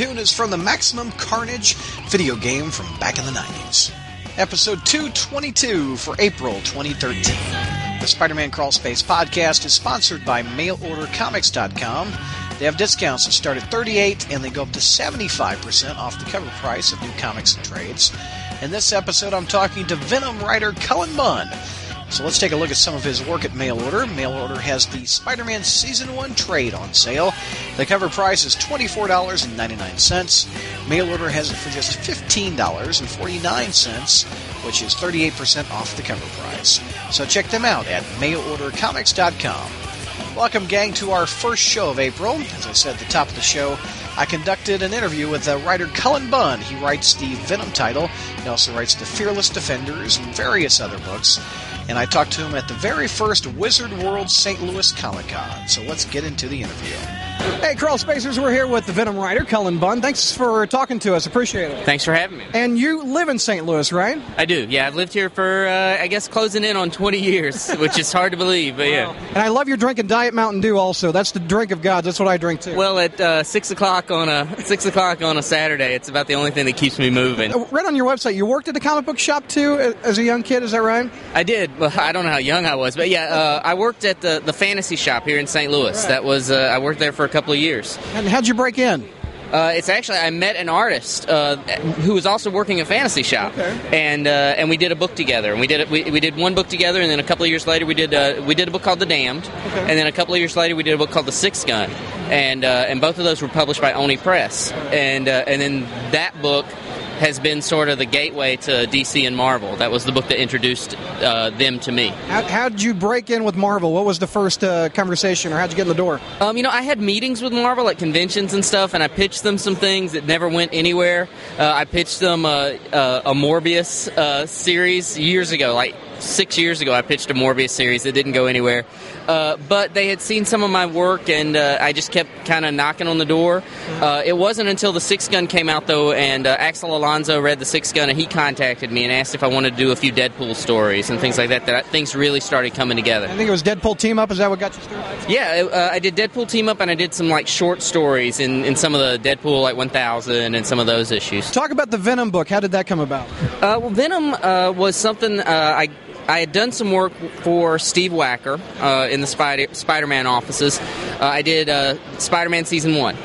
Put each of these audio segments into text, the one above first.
tune is from the Maximum Carnage video game from back in the 90s. Episode 222 for April 2013. The Spider Man Crawl Space podcast is sponsored by MailOrderComics.com. They have discounts that start at 38 and they go up to 75% off the cover price of new comics and trades. In this episode, I'm talking to Venom writer Cullen Bunn. So let's take a look at some of his work at Mail Order. Mail Order has the Spider Man Season 1 trade on sale. The cover price is $24.99. Mail Order has it for just $15.49, which is 38% off the cover price. So check them out at mailordercomics.com. Welcome, gang, to our first show of April. As I said at the top of the show, I conducted an interview with uh, writer Cullen Bunn. He writes the Venom title. He also writes the Fearless Defenders and various other books and I talked to him at the very first Wizard World St. Louis Comic Con. So let's get into the interview. Hey, Crawl Spacers, we're here with the Venom writer, Cullen Bunn. Thanks for talking to us. Appreciate it. Thanks for having me. And you live in St. Louis, right? I do. Yeah, I've lived here for, uh, I guess, closing in on 20 years, which is hard to believe, but yeah. And I love your drinking Diet Mountain Dew. Also, that's the drink of God. That's what I drink too. Well, at uh, six o'clock on a six o'clock on a Saturday, it's about the only thing that keeps me moving. Right on your website, you worked at a comic book shop too uh, as a young kid. Is that right? I did. Well, I don't know how young I was, but yeah, uh, I worked at the the fantasy shop here in St. Louis. Right. That was uh, I worked there for a couple of years. And how'd you break in? Uh, it's actually I met an artist uh, who was also working a fantasy shop, Okay. and uh, and we did a book together. And we did it, we, we did one book together, and then a couple of years later we did uh, we did a book called The Damned, and then a couple of years later we did a book called The Sixth Gun, and uh, and both of those were published by Oni Press, and uh, and then that book has been sort of the gateway to DC and Marvel. That was the book that introduced uh, them to me. How, how'd you break in with Marvel? What was the first uh, conversation, or how'd you get in the door? Um, you know, I had meetings with Marvel at conventions and stuff, and I pitched them some things that never went anywhere. Uh, I pitched them uh, uh, a Morbius uh, series years ago, like six years ago. I pitched a Morbius series that didn't go anywhere. Uh, but they had seen some of my work, and uh, I just kept kind of knocking on the door. Uh, it wasn't until the Sixth Gun came out, though, and uh, Axel Alonso read the Sixth Gun, and he contacted me and asked if I wanted to do a few Deadpool stories and things like that. That things really started coming together. I think it was Deadpool Team Up. Is that what got you started? Yeah, uh, I did Deadpool team up, and I did some like short stories in, in some of the Deadpool like 1000 and some of those issues. Talk about the Venom book. How did that come about? Uh, well, Venom uh, was something uh, I I had done some work for Steve Wacker uh, in the Spider Spider-Man offices. Uh, I did uh, Spider-Man season one.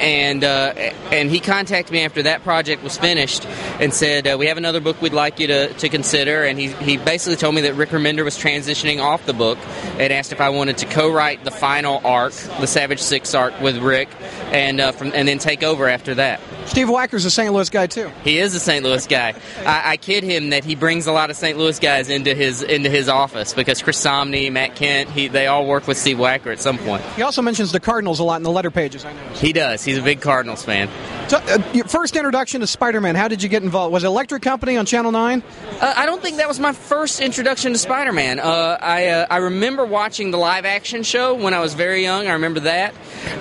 And uh, and he contacted me after that project was finished and said uh, we have another book we'd like you to, to consider and he, he basically told me that Rick Remender was transitioning off the book and asked if I wanted to co-write the final arc the Savage Six arc with Rick and uh, from and then take over after that. Steve Wacker's a St. Louis guy too. He is a St. Louis guy. I, I kid him that he brings a lot of St. Louis guys into his into his office because Chris Somney, Matt Kindt, he, they all work with Steve Wacker at some point. He also mentions the Cardinals a lot in the letter pages. I know. He does. He's a big Cardinals fan. So, uh, your first introduction to Spider-Man. How did you get involved? Was it Electric Company on Channel Nine? Uh, I don't think that was my first introduction to Spider-Man. Uh, I uh, I remember watching the live action show when I was very young. I remember that.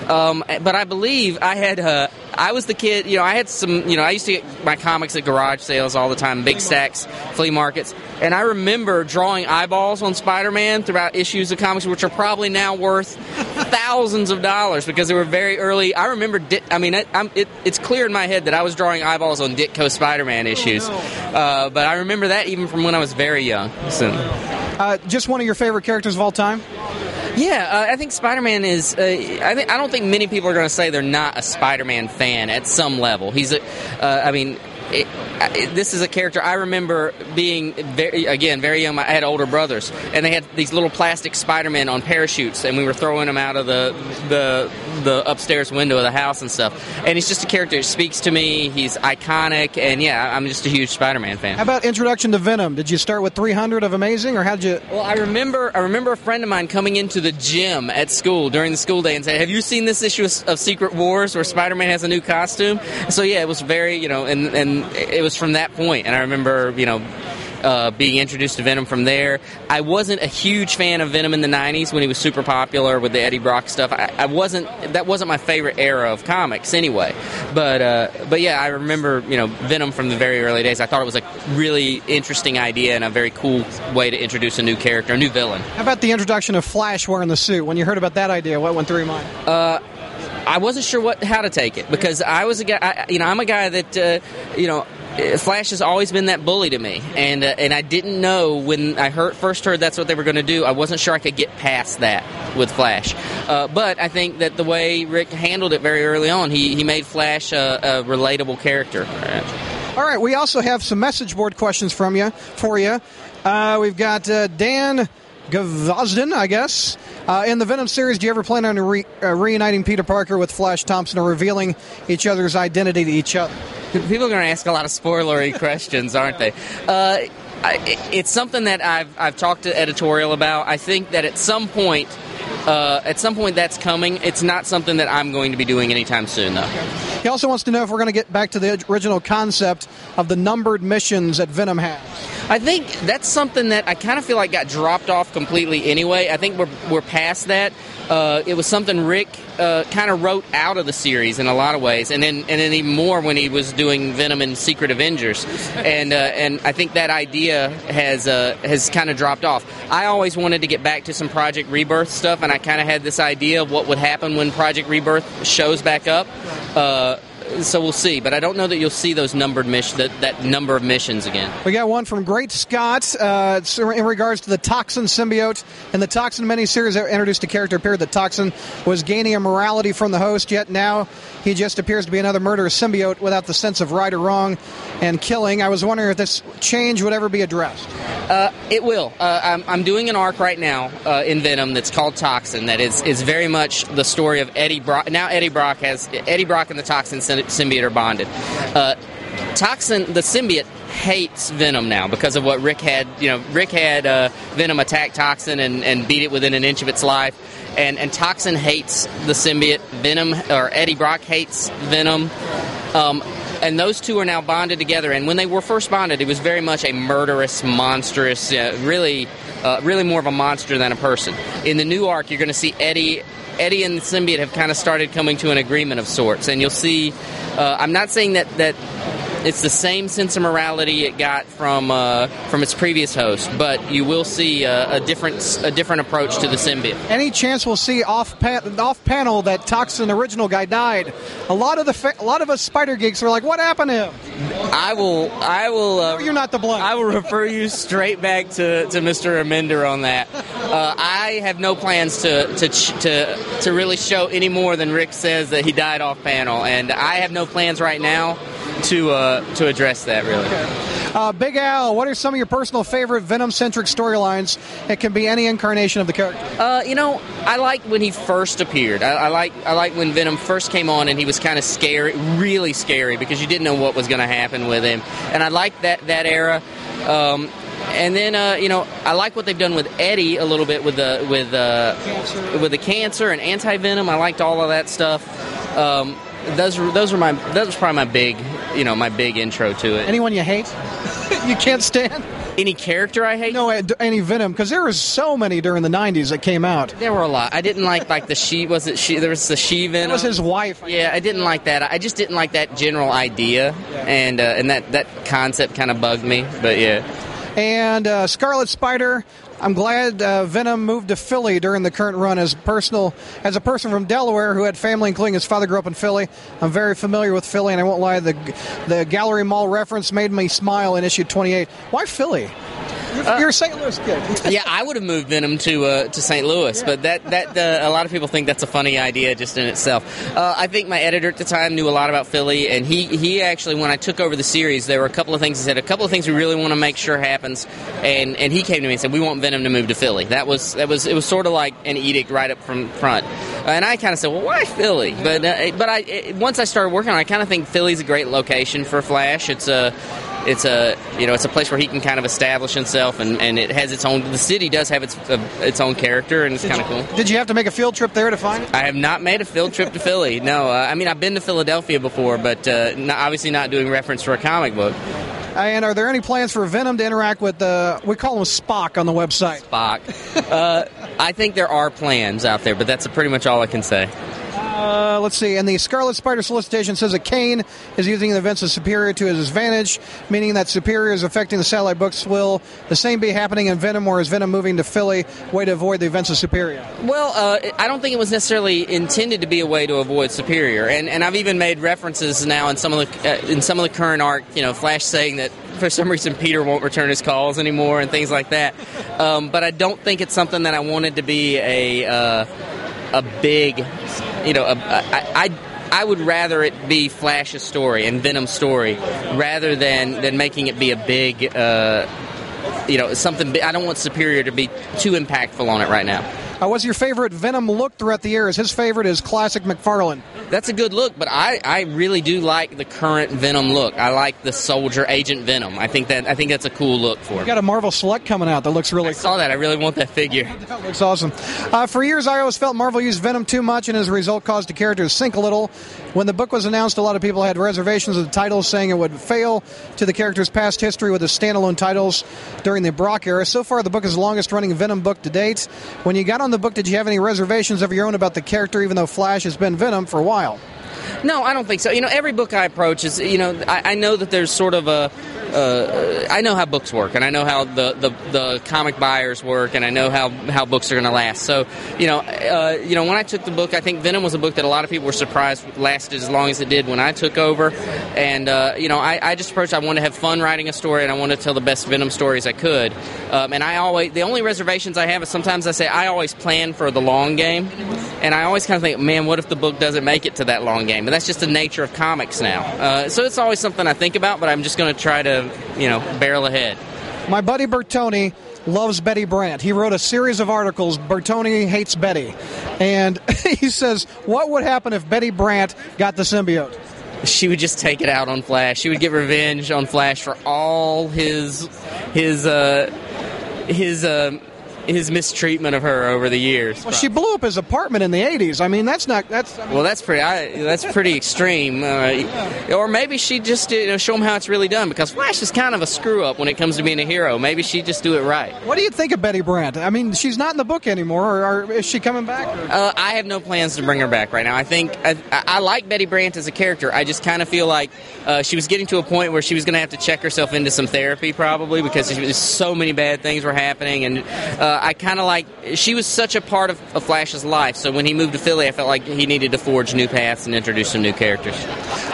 Um, but I believe I had uh, I was the kid. You know, I had some. You know, I used to get my comics at garage sales all the time, big stacks, flea markets. And I remember drawing eyeballs on Spider-Man throughout issues of comics, which are probably now worth thousands of dollars because they were very early. I remember. Di- I mean, it, I'm, it, it's clear in my head that I was drawing eyeballs on Ditko Spider-Man issues. Uh, but I remember that even from when I was very young. So. Uh, just one of your favorite characters of all time? Yeah, uh, I think Spider-Man is. Uh, I I don't think many people are going to say they're not a Spider-Man fan at some level. He's a. Uh, I mean. It, this is a character I remember being very, again very young. I had older brothers, and they had these little plastic Spider-Man on parachutes, and we were throwing them out of the the the upstairs window of the house and stuff. And he's just a character that speaks to me. He's iconic, and yeah, I'm just a huge Spider-Man fan. How about introduction to Venom? Did you start with 300 of Amazing, or how did you? Well, I remember I remember a friend of mine coming into the gym at school during the school day and saying, "Have you seen this issue of Secret Wars where Spider-Man has a new costume?" So yeah, it was very you know, and and it was from that point, and I remember you know. Uh, being introduced to Venom from there. I wasn't a huge fan of Venom in the '90s when he was super popular with the Eddie Brock stuff. I, I wasn't. That wasn't my favorite era of comics anyway. But uh, but yeah, I remember you know Venom from the very early days. I thought it was a really interesting idea and a very cool way to introduce a new character, a new villain. How about the introduction of Flash wearing the suit? When you heard about that idea, what went through your mind? I wasn't sure what how to take it because I was a guy. I, you know, I'm a guy that uh, you know. Flash has always been that bully to me, and uh, and I didn't know when I heard, first heard that's what they were going to do. I wasn't sure I could get past that with Flash, uh, but I think that the way Rick handled it very early on, he, he made Flash a, a relatable character. All right, we also have some message board questions from you for you. Uh, we've got uh, Dan Gavazden, I guess. Uh, in the Venom series, do you ever plan on re- uh, reuniting Peter Parker with Flash Thompson or revealing each other's identity to each other? People are going to ask a lot of spoilery questions, aren't they? Uh, I, it's something that I've, I've talked to editorial about. I think that at some point, uh, at some point that's coming. It's not something that I'm going to be doing anytime soon, though. He also wants to know if we're going to get back to the original concept of the numbered missions that Venom has. I think that's something that I kind of feel like got dropped off completely anyway. I think we're, we're past that. Uh, it was something Rick uh, kind of wrote out of the series in a lot of ways, and then and then even more when he was doing Venom and Secret Avengers, and uh, and I think that idea has uh, has kind of dropped off. I always wanted to get back to some Project Rebirth stuff, and I kind of had this idea of what would happen when Project Rebirth shows back up. So we'll see. But I don't know that you'll see those numbered that, that number of missions again. We got one from Great Scott uh, in regards to the Toxin symbiote. In the Toxin miniseries that introduced a character appeared that Toxin was gaining a morality from the host, yet now he just appears to be another murderous symbiote without the sense of right or wrong and killing. I was wondering if this change would ever be addressed. Uh, it will. Uh, I'm, I'm, doing an arc right now uh, in Venom that's called Toxin. That is is very much the story of Eddie Brock. Now Eddie Brock has Eddie Brock and the Toxin symbiote are bonded. Uh, Toxin, the symbiote, hates Venom now because of what Rick had. You know, Rick had uh, Venom attack Toxin and, and beat it within an inch of its life. And, and Toxin hates the symbiote. Venom, or Eddie Brock hates Venom. Um, and those two are now bonded together. And when they were first bonded, it was very much a murderous, monstrous, uh, really, uh, really more of a monster than a person. In the new arc, you're going to see Eddie Eddie and the symbiote have kind of started coming to an agreement of sorts, and you'll see. Uh, I'm not saying that that it's the same sense of morality it got from uh, from its previous host, but you will see a, a, different a different approach to the symbiote. Any chance we'll see off off panel that Toxin original guy died? A lot of the fa- a lot of us spider geeks are like, what happened to him? I will I will. Uh, You're not the blame. I will refer you straight back to, to Mr. Remender on that. Uh, I have no plans to to to to really show any more than Rick says that he died off panel, and I have no plans right now to uh, to address that really. Okay. Uh, Big Al, what are some of your personal favorite Venom centric storylines? It can be any incarnation of the character. Uh, you know, I like when he first appeared. I, I, like I like when Venom first came on and he was kind of scary, really scary because you didn't know what was going to happen with him. And I like that that era. Um, and then uh, you know I like what they've done with Eddie a little bit with the with uh, with the cancer and anti venom. I liked all of that stuff. Um, those were those were my that was probably my big you know my big intro to it. Anyone you hate? you can't stand? Any character I hate? No, any Venom because there was so many during the '90s that came out. There were a lot. I didn't like like the she was it she there was the she Venom. That was his wife. I yeah, I didn't like that. I just didn't like that general idea, yeah. and uh, and that that concept kind of bugged me. But yeah. And uh, Scarlet Spider, I'm glad uh, Venom moved to Philly during the current run as personal as a person from Delaware who had family, including his father, grew up in Philly. I'm very familiar with Philly, and I won't lie, the the Gallery Mall reference made me smile in issue 28. Why Philly? Uh, You're a St. Louis kid. yeah, I would have moved Venom to uh, to St. Louis, yeah. but that that uh, a lot of people think that's a funny idea just in itself. Uh, I think my editor at the time knew a lot about Philly, and he he actually when I took over the series, there were a couple of things he said, a couple of things we really want to make sure happens, and and he came to me and said we want Venom to move to Philly. That was that was it was sort of like an edict right up from front, and I kind of said, well, why Philly? But uh, but I once I started working on, it, I kind of think Philly's a great location for Flash. It's a it's a you know it's a place where he can kind of establish himself, and, and it has its own. The city does have its uh, its own character, and it's kind of cool. Did you have to make a field trip there to find it? I have not made a field trip to Philly. No, uh, I mean I've been to Philadelphia before, but uh, not, obviously not doing reference for a comic book. And are there any plans for Venom to interact with the? We call him Spock on the website. Spock. uh, I think there are plans out there, but that's pretty much all I can say. Uh, let's see. And the Scarlet Spider solicitation says that Kaine is using the events of Superior to his advantage, meaning that Superior is affecting the satellite books. Will the same be happening in Venom, or is Venom moving to Philly, way to avoid the events of Superior? Well, uh, I don't think it was necessarily intended to be a way to avoid Superior, and and I've even made references now in some of the uh, in some of the current arc. You know, Flash saying that for some reason Peter won't return his calls anymore and things like that. Um, but I don't think it's something that I wanted to be a uh, a big, you know, a, I, I I would rather it be Flash's story and Venom's story rather than than making it be a big, uh, you know, something. I don't want Superior to be too impactful on it right now. Uh, what's your favorite Venom look throughout the years? His favorite is classic McFarlane. That's a good look, but I, I really do like the current Venom look. I like the Soldier Agent Venom. I think that I think that's a cool look for. You got a Marvel Select coming out that looks really. I cool. saw that. I really want that figure. that looks awesome. Uh, for years, I always felt Marvel used Venom too much, and as a result, caused the character to sink a little. When the book was announced, a lot of people had reservations of the title, saying it would fail to the character's past history with the standalone titles during the Brock era. So far, the book is the longest-running Venom book to date. When you got on the book, did you have any reservations of your own about the character, even though Flash has been Venom for a while? No, I don't think so. You know, every book I approach is, you know, I, I know that there's sort of a, uh, I know how books work, and I know how the, the, the comic buyers work, and I know how, how books are going to last. So, you know, uh, you know, when I took the book, I think Venom was a book that a lot of people were surprised lasted as long as it did when I took over. And uh, you know, I, I, just approached. I wanted to have fun writing a story, and I wanted to tell the best Venom stories I could. Um, and I always, the only reservations I have is sometimes I say I always plan for the long game, and I always kind of think, man, what if the book doesn't make it to that long game? But that's just the nature of comics now. Uh, so it's always something I think about, but I'm just going to try to you know, barrel ahead. My buddy Bertoni loves Betty Brant. He wrote a series of articles, Bertoni Hates Betty. And he says, What would happen if Betty Brant got the symbiote? She would just take it out on Flash. She would get revenge on Flash for all his his uh, his uh, his mistreatment of her over the years. Well, she blew up his apartment in the '80s. I mean, that's not that's. I mean, well, that's pretty. I, that's pretty extreme. Uh, or maybe she just you know show him how it's really done because Flash is kind of a screw up when it comes to being a hero. Maybe she just do it right. What do you think of Betty Brant? I mean, she's not in the book anymore. Or, or is she coming back? Uh, I have no plans to bring her back right now. I think I, I like Betty Brant as a character. I just kind of feel like uh, she was getting to a point where she was going to have to check herself into some therapy probably because so many bad things were happening, and uh, I kind of like she was such a part of, of, Flash's life. So when he moved to Philly, I felt like he needed to forge new paths and introduce some new characters.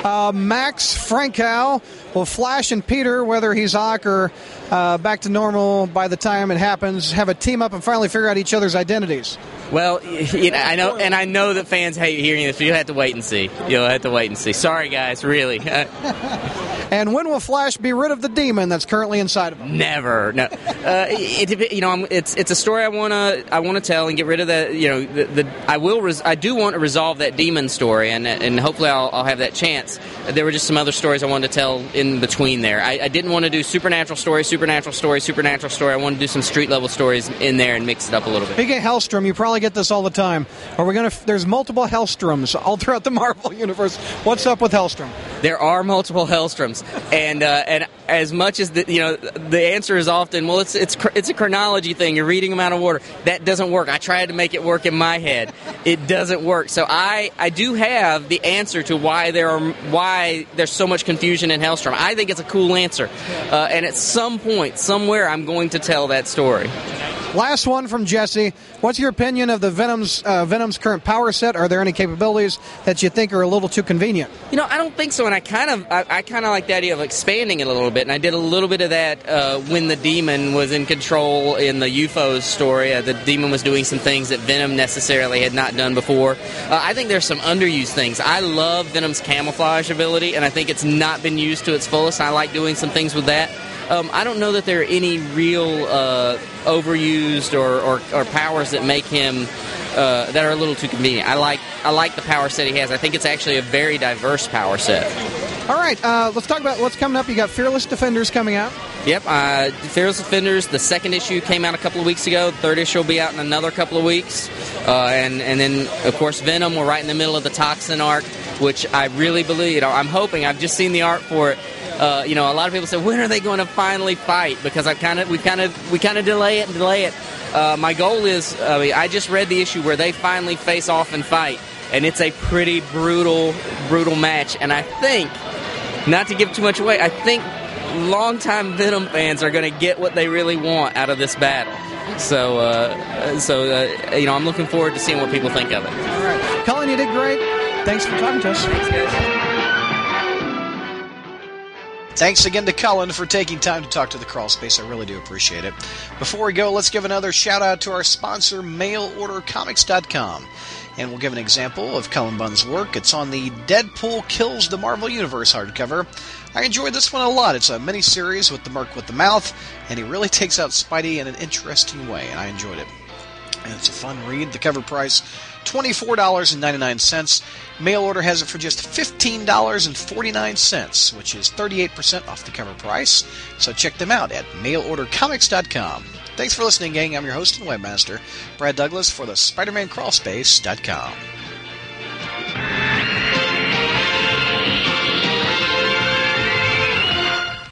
Uh, Max Frankow will Flash and Peter, whether he's Ock or uh, back to normal by the time it happens, have a team up and finally figure out each other's identities. Well, you know, I know, and I know that fans hate hearing this, but you'll have to wait and see. You'll have to wait and see. Sorry, guys, really. and when will Flash be rid of the demon that's currently inside of him? Never. No. Uh, it, you know, it's it's a story I wanna I wanna tell and get rid of the you know the, the I will res- I do want to resolve that demon story and and hopefully I'll, I'll have that chance. There were just some other stories I wanted to tell in between there. I, I didn't want to do supernatural story, supernatural story, supernatural story. I wanted to do some street level stories in there and mix it up a little bit. Speaking of Hellstrom, you probably get this all the time. Are we going to? There's multiple Hellstroms all throughout the Marvel universe. What's up with Hellstrom? There are multiple Hellstroms, and uh, and as much as the you know the answer is often well it's it's it's a chronology thing. You're reading them out of order. That doesn't work. I tried to make it work in my head. It doesn't work. So I I do have the answer to why there are why there's so much confusion in Hellstrom. I think it's a cool answer, uh, and at some point somewhere I'm going to tell that story. Last one from Jesse. What's your opinion of the Venom's uh, Venom's current power set? Are there any capabilities that you think are a little too convenient? You know, I don't think so. And I kind of I, I kind of like the idea of expanding it a little bit. And I did a little bit of that uh, when the demon was in control in the UFOs story. Uh, the demon was doing some things that Venom necessarily had not done before. Uh, I think there's some underused things. I love Venom's camouflage ability, and I think it's not been used to its fullest. I like doing some things with that. Um, I don't know that there are any real uh, overused or, or, or, powers that make him uh, that are a little too convenient. I like I like the power set he has. I think it's actually a very diverse power set. All right, uh, let's talk about what's coming up. You got Fearless Defenders coming out. Yep, uh, Fearless Defenders. The second issue came out a couple of weeks ago. The third issue will be out in another couple of weeks, uh, and and then of course Venom. We're right in the middle of the Toxin arc, which I really believe. You know, I'm hoping. I've just seen the art for it uh, you know, a lot of people say, when are they going to finally fight? Because I kind of, we kind of, we kind of delay it and delay it. Uh, my goal is, I mean, I just read the issue where they finally face off and fight. and it's a pretty brutal, brutal match. And I think, not to give too much away, I think longtime Venom fans are going to get what they really want out of this battle. So, uh, so uh, you know, I'm looking forward to seeing what people think of it. All right, Cullen, you did great. Thanks for talking to us. Thanks, guys. Thanks again to Cullen for taking time to talk to the crawl space. I really do appreciate it. Before we go, let's give another shout out to our sponsor, MailOrderComics.com. And we'll give an example of Cullen Bunn's work. It's on the Deadpool Kills the Marvel Universe hardcover. I enjoyed this one a lot. It's a mini series with the Merc with the Mouth, and he really takes out Spidey in an interesting way, and I enjoyed it. And it's a fun read. The cover price $24.99. Mail order has it for just $15.49, which is 38% off the cover price. So check them out at mailordercomics.com. Thanks for listening, gang. I'm your host and webmaster, Brad Douglas for the SpiderManCrawlspace.com.